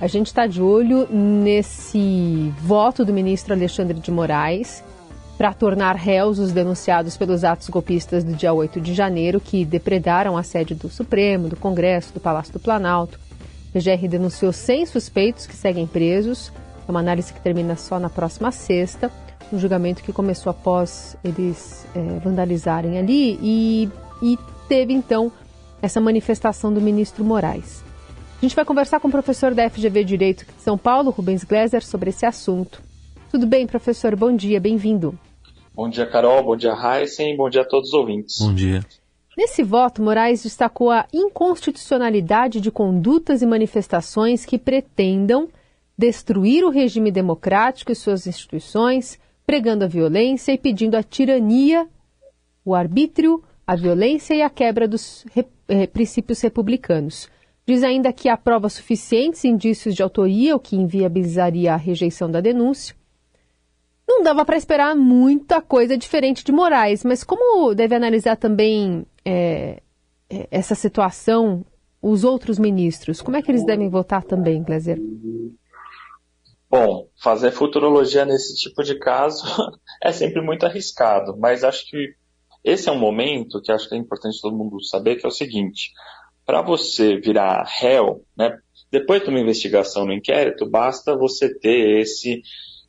A gente está de olho nesse voto do ministro Alexandre de Moraes para tornar réus os denunciados pelos atos golpistas do dia 8 de janeiro, que depredaram a sede do Supremo, do Congresso, do Palácio do Planalto. O PGR denunciou 100 suspeitos que seguem presos. É uma análise que termina só na próxima sexta. Um julgamento que começou após eles é, vandalizarem ali e, e teve então essa manifestação do ministro Moraes. A gente vai conversar com o professor da FGV Direito de São Paulo, Rubens Gleiser, sobre esse assunto. Tudo bem, professor? Bom dia, bem-vindo. Bom dia, Carol. Bom dia, Heisen. Bom dia a todos os ouvintes. Bom dia. Nesse voto, Moraes destacou a inconstitucionalidade de condutas e manifestações que pretendam destruir o regime democrático e suas instituições, pregando a violência e pedindo a tirania, o arbítrio, a violência e a quebra dos eh, princípios republicanos. Diz ainda que há provas suficientes indícios de autoria, o que inviabilizaria a rejeição da denúncia. Não dava para esperar muita coisa diferente de Moraes, mas como deve analisar também é, essa situação os outros ministros? Como é que eles devem votar também, Glazer? Bom, fazer futurologia nesse tipo de caso é sempre muito arriscado, mas acho que esse é um momento que acho que é importante todo mundo saber, que é o seguinte, para você virar réu, né, depois de uma investigação no inquérito, basta você ter esse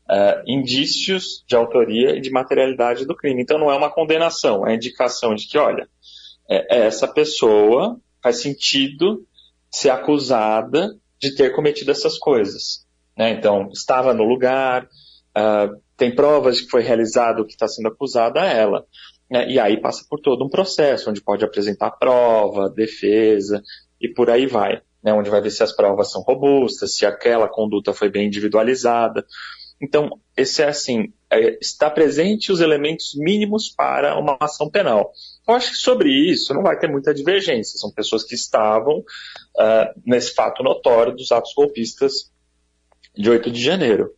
uh, indícios de autoria e de materialidade do crime. Então não é uma condenação, é indicação de que, olha, é, é essa pessoa faz sentido ser acusada de ter cometido essas coisas. Né? Então, estava no lugar, uh, tem provas de que foi realizado o que está sendo acusada a ela. Né? E aí passa por todo um processo, onde pode apresentar prova, defesa, e por aí vai. Né? Onde vai ver se as provas são robustas, se aquela conduta foi bem individualizada. Então, esse é assim, é, está presente os elementos mínimos para uma ação penal. Eu acho que sobre isso não vai ter muita divergência. São pessoas que estavam uh, nesse fato notório dos atos golpistas de 8 de janeiro.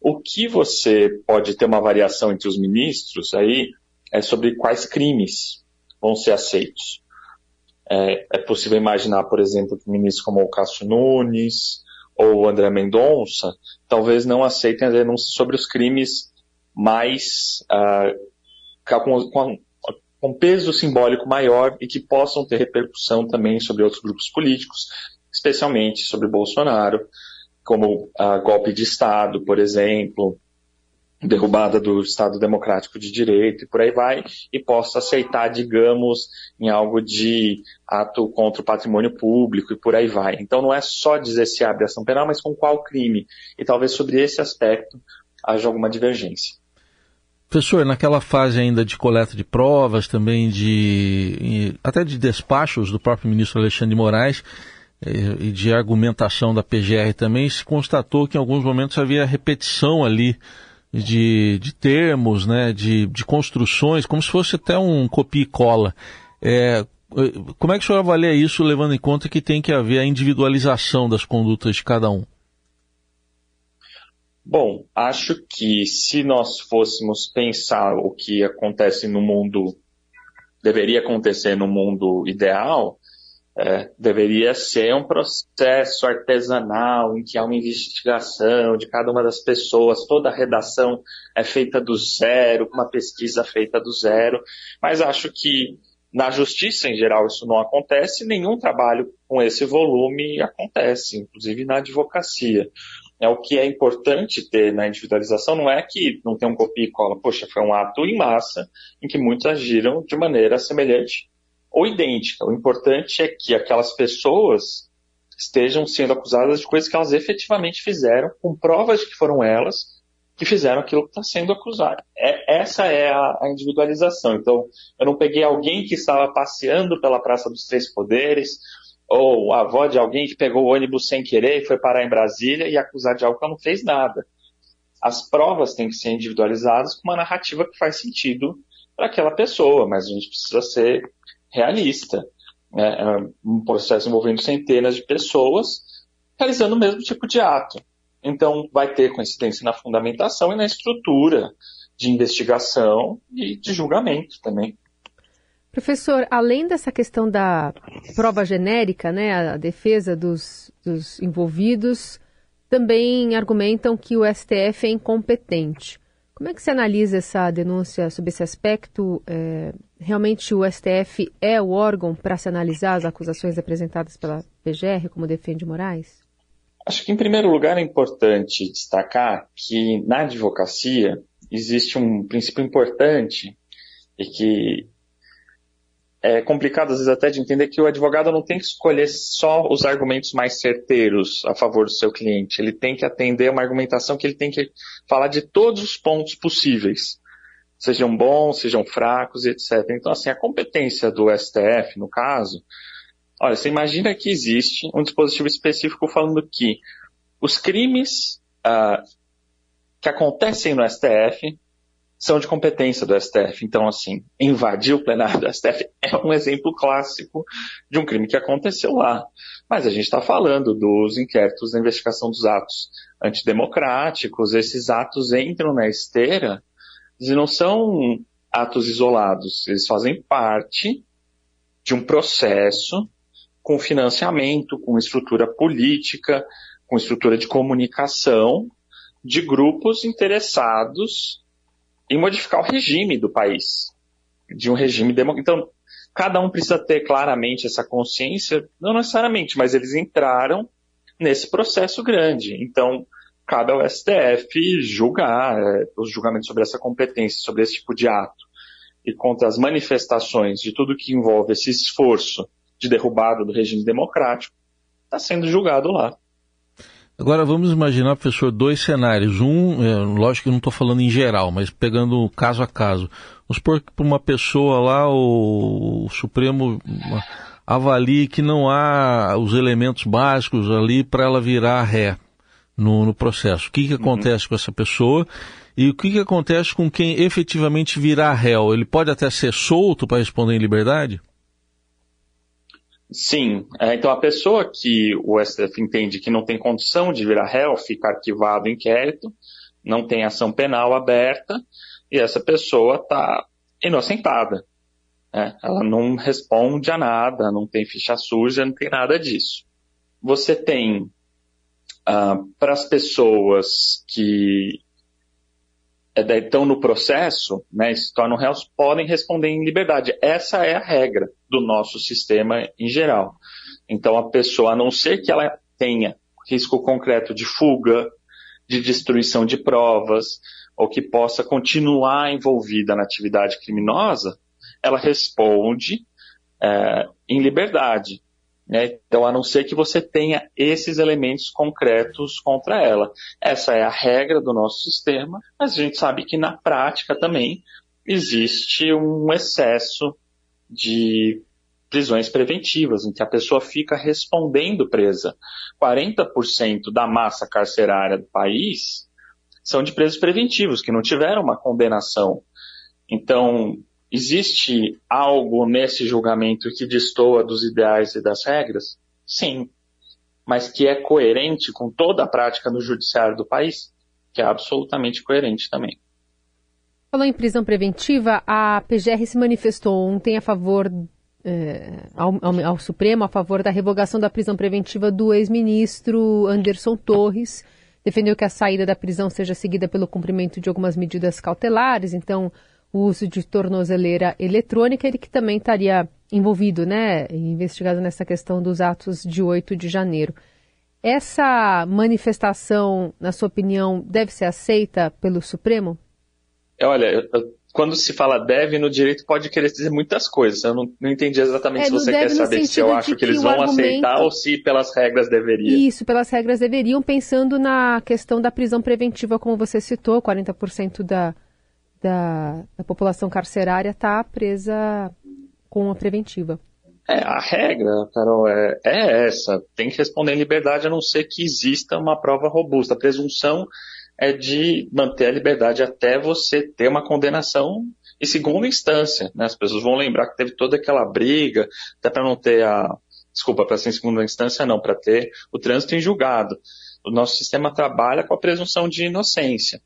O que você pode ter uma variação entre os ministros aí é sobre quais crimes vão ser aceitos. É, é possível imaginar, por exemplo, que ministros como o Cássio Nunes ou o André Mendonça talvez não aceitem a denúncia sobre os crimes mais uh, com, com, com peso simbólico maior e que possam ter repercussão também sobre outros grupos políticos, especialmente sobre Bolsonaro, como uh, golpe de Estado, por exemplo, derrubada do Estado Democrático de Direito e por aí vai, e possa aceitar, digamos, em algo de ato contra o patrimônio público e por aí vai. Então não é só dizer se abre ação penal, mas com qual crime. E talvez sobre esse aspecto haja alguma divergência. Professor, naquela fase ainda de coleta de provas, também de até de despachos do próprio ministro Alexandre de Moraes eh, e de argumentação da PGR também, se constatou que em alguns momentos havia repetição ali de, de termos, né, de, de construções, como se fosse até um copia e cola. É, como é que o senhor avalia isso, levando em conta que tem que haver a individualização das condutas de cada um? Bom, acho que se nós fôssemos pensar o que acontece no mundo, deveria acontecer no mundo ideal, é, deveria ser um processo artesanal em que há uma investigação de cada uma das pessoas, toda a redação é feita do zero, uma pesquisa feita do zero, mas acho que na justiça em geral isso não acontece, nenhum trabalho com esse volume acontece, inclusive na advocacia. É o que é importante ter na individualização não é que não tem um copia e cola, poxa, foi um ato em massa em que muitos agiram de maneira semelhante ou idêntica. O importante é que aquelas pessoas estejam sendo acusadas de coisas que elas efetivamente fizeram, com provas de que foram elas que fizeram aquilo que está sendo acusado. É, essa é a, a, individualização. Então, eu não peguei alguém que estava passeando pela Praça dos Três Poderes, ou a avó de alguém que pegou o ônibus sem querer e foi parar em Brasília e acusar de algo que ela não fez nada. As provas têm que ser individualizadas com uma narrativa que faz sentido para aquela pessoa, mas a gente precisa ser realista. Né? É um processo envolvendo centenas de pessoas realizando o mesmo tipo de ato. Então, vai ter coincidência na fundamentação e na estrutura de investigação e de julgamento também. Professor, além dessa questão da prova genérica, né, a defesa dos, dos envolvidos também argumentam que o STF é incompetente. Como é que você analisa essa denúncia sobre esse aspecto? É, realmente o STF é o órgão para se analisar as acusações apresentadas pela PGR, como defende Moraes? Acho que, em primeiro lugar, é importante destacar que na advocacia existe um princípio importante e que é complicado, às vezes, até de entender que o advogado não tem que escolher só os argumentos mais certeiros a favor do seu cliente. Ele tem que atender uma argumentação que ele tem que falar de todos os pontos possíveis. Sejam bons, sejam fracos, etc. Então, assim, a competência do STF, no caso, olha, você imagina que existe um dispositivo específico falando que os crimes uh, que acontecem no STF são de competência do STF. Então, assim, invadir o plenário do STF é um exemplo clássico de um crime que aconteceu lá. Mas a gente está falando dos inquéritos da investigação dos atos antidemocráticos. Esses atos entram na esteira e não são atos isolados. Eles fazem parte de um processo com financiamento, com estrutura política, com estrutura de comunicação de grupos interessados em modificar o regime do país, de um regime democrático. Então, cada um precisa ter claramente essa consciência, não necessariamente, mas eles entraram nesse processo grande. Então, cabe ao STF julgar é, os julgamentos sobre essa competência, sobre esse tipo de ato, e contra as manifestações de tudo que envolve esse esforço de derrubada do regime democrático, está sendo julgado lá. Agora vamos imaginar, professor, dois cenários. Um, é, lógico que não estou falando em geral, mas pegando caso a caso. Vamos supor que para uma pessoa lá o, o Supremo avalie que não há os elementos básicos ali para ela virar ré no, no processo. O que, que uhum. acontece uhum. com essa pessoa? E o que, que acontece com quem efetivamente virar réu? Ele pode até ser solto para responder em liberdade? Sim, é, então a pessoa que o STF entende que não tem condição de virar réu, fica arquivado o inquérito, não tem ação penal aberta, e essa pessoa está inocentada. Né? Ela não responde a nada, não tem ficha suja, não tem nada disso. Você tem, ah, para as pessoas que estão no processo, né, se tornam réus, podem responder em liberdade. Essa é a regra do nosso sistema em geral. Então, a pessoa, a não ser que ela tenha risco concreto de fuga, de destruição de provas, ou que possa continuar envolvida na atividade criminosa, ela responde é, em liberdade. Né? Então, a não ser que você tenha esses elementos concretos contra ela. Essa é a regra do nosso sistema, mas a gente sabe que na prática também existe um excesso de prisões preventivas, em que a pessoa fica respondendo presa. 40% da massa carcerária do país são de presos preventivos, que não tiveram uma condenação. Então, Existe algo nesse julgamento que destoa dos ideais e das regras? Sim. Mas que é coerente com toda a prática no judiciário do país? Que é absolutamente coerente também. Falou em prisão preventiva, a PGR se manifestou ontem a favor é, ao, ao, ao, Supremo a favor da revogação da prisão preventiva do ex-ministro Anderson Torres. Defendeu que a saída da prisão seja seguida pelo cumprimento de algumas medidas cautelares, então o uso de tornozeleira eletrônica, ele que também estaria envolvido, né, investigado nessa questão dos atos de 8 de janeiro. Essa manifestação, na sua opinião, deve ser aceita pelo Supremo? É, olha, quando se fala deve no direito pode querer dizer muitas coisas. Eu não, não entendi exatamente é, se você quer saber se eu acho que, que eles vão argumento... aceitar ou se pelas regras deveriam. Isso, pelas regras deveriam, pensando na questão da prisão preventiva, como você citou, 40% da, da, da população carcerária está presa com a preventiva. É, a regra, Carol, é, é, essa. Tem que responder em liberdade a não ser que exista uma prova robusta. A presunção é de manter a liberdade até você ter uma condenação em segunda instância. Né? As pessoas vão lembrar que teve toda aquela briga, até para não ter a. Desculpa, para ser em segunda instância, não, para ter o trânsito em julgado. O nosso sistema trabalha com a presunção de inocência.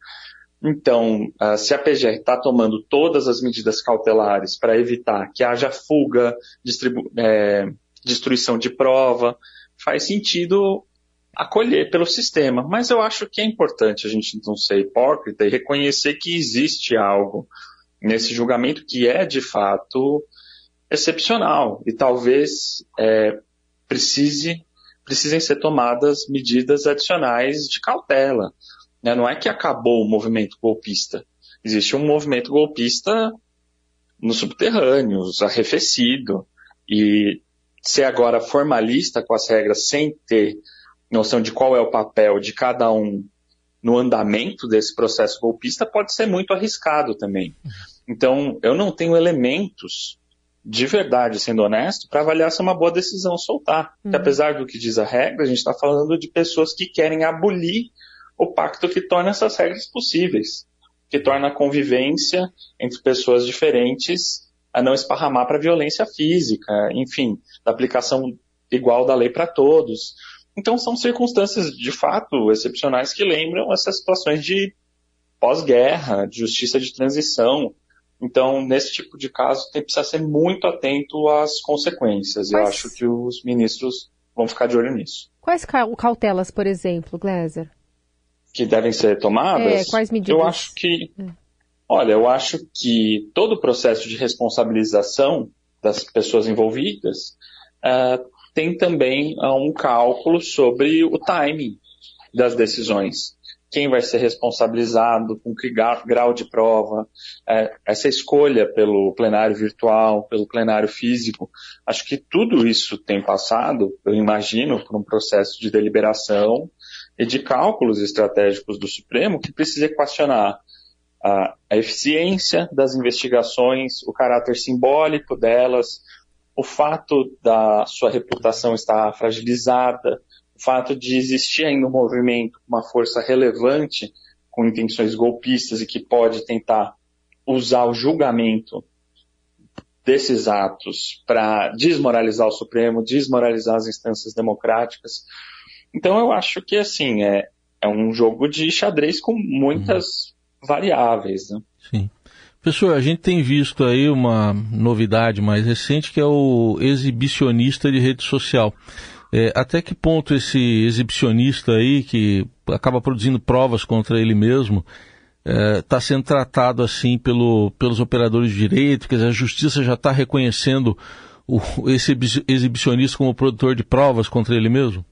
Então, se a PGR está tomando todas as medidas cautelares para evitar que haja fuga, é, destruição de prova, faz sentido acolher pelo sistema. Mas eu acho que é importante a gente não ser hipócrita e reconhecer que existe algo nesse julgamento que é de fato excepcional e talvez é, precise precisem ser tomadas medidas adicionais de cautela. Né? Não é que acabou o movimento golpista. Existe um movimento golpista nos subterrâneos, arrefecido. E ser agora formalista com as regras sem ter noção de qual é o papel de cada um no andamento desse processo golpista pode ser muito arriscado também. Então, eu não tenho elementos de verdade, sendo honesto, para avaliar se é uma boa decisão soltar. Uhum. apesar do que diz a regra, a gente está falando de pessoas que querem abolir o pacto que torna essas regras possíveis, que torna a convivência entre pessoas diferentes a não esparramar para violência física, enfim, da aplicação igual da lei para todos. Então são circunstâncias de fato excepcionais que lembram essas situações de pós-guerra, de justiça de transição, então, nesse tipo de caso, tem precisa ser muito atento às consequências. Quais... Eu acho que os ministros vão ficar de olho nisso. Quais cautelas, por exemplo, Gleiser? Que devem ser tomadas? É, quais medidas? Eu acho que. Olha, eu acho que todo o processo de responsabilização das pessoas envolvidas uh, tem também uh, um cálculo sobre o timing das decisões quem vai ser responsabilizado, com que grau de prova, é, essa escolha pelo plenário virtual, pelo plenário físico, acho que tudo isso tem passado, eu imagino, por um processo de deliberação e de cálculos estratégicos do Supremo que precisa equacionar a, a eficiência das investigações, o caráter simbólico delas, o fato da sua reputação estar fragilizada, fato de existir ainda um movimento, uma força relevante com intenções golpistas e que pode tentar usar o julgamento desses atos para desmoralizar o Supremo, desmoralizar as instâncias democráticas. Então eu acho que assim é, é um jogo de xadrez com muitas uhum. variáveis. Né? Sim. Professor, a gente tem visto aí uma novidade mais recente que é o exibicionista de rede social. É, até que ponto esse exibicionista aí, que acaba produzindo provas contra ele mesmo, está é, sendo tratado assim pelo, pelos operadores de direito? Quer dizer, a justiça já está reconhecendo o, esse exibicionista como produtor de provas contra ele mesmo?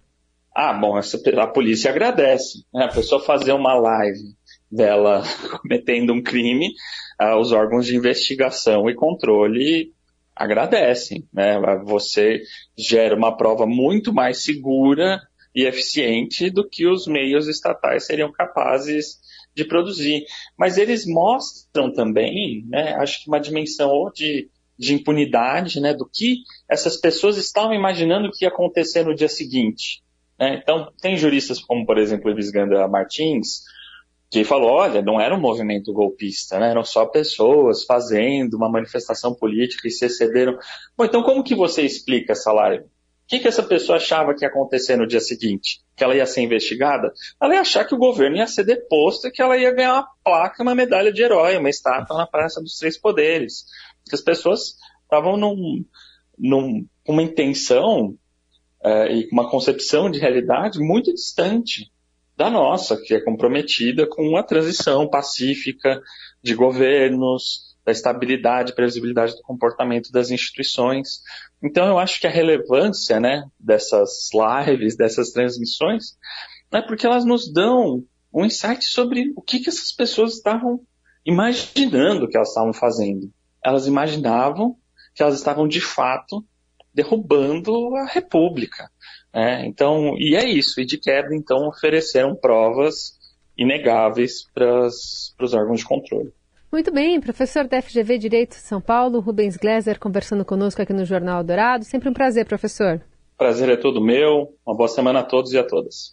Ah, bom, a polícia agradece. Né? A pessoa fazer uma live dela cometendo um crime, ah, os órgãos de investigação e controle agradecem. Né? Você gera uma prova muito mais segura e eficiente do que os meios estatais seriam capazes de produzir. Mas eles mostram também, né, acho que uma dimensão ou de, de impunidade, né, do que essas pessoas estavam imaginando que ia acontecer no dia seguinte. Né? Então, tem juristas como, por exemplo, Elisganda Martins, que falou, olha, não era um movimento golpista, né? eram só pessoas fazendo uma manifestação política e se excederam. Bom, então como que você explica essa live? O que, que essa pessoa achava que ia acontecer no dia seguinte? Que ela ia ser investigada? Ela ia achar que o governo ia ser deposto e que ela ia ganhar uma placa, uma medalha de herói, uma estátua na Praça dos Três Poderes. Que as pessoas estavam num, num, uma intenção é, e uma concepção de realidade muito distante da nossa, que é comprometida com a transição pacífica de governos, da estabilidade previsibilidade do comportamento das instituições. Então, eu acho que a relevância né, dessas lives, dessas transmissões, é porque elas nos dão um insight sobre o que, que essas pessoas estavam imaginando que elas estavam fazendo. Elas imaginavam que elas estavam, de fato, derrubando a República. É, então, e é isso. E de quebra, então, ofereceram provas inegáveis para os órgãos de controle. Muito bem, professor da FGV Direito de São Paulo, Rubens Gleiser, conversando conosco aqui no Jornal Dourado. Sempre um prazer, professor. Prazer é todo meu. Uma boa semana a todos e a todas.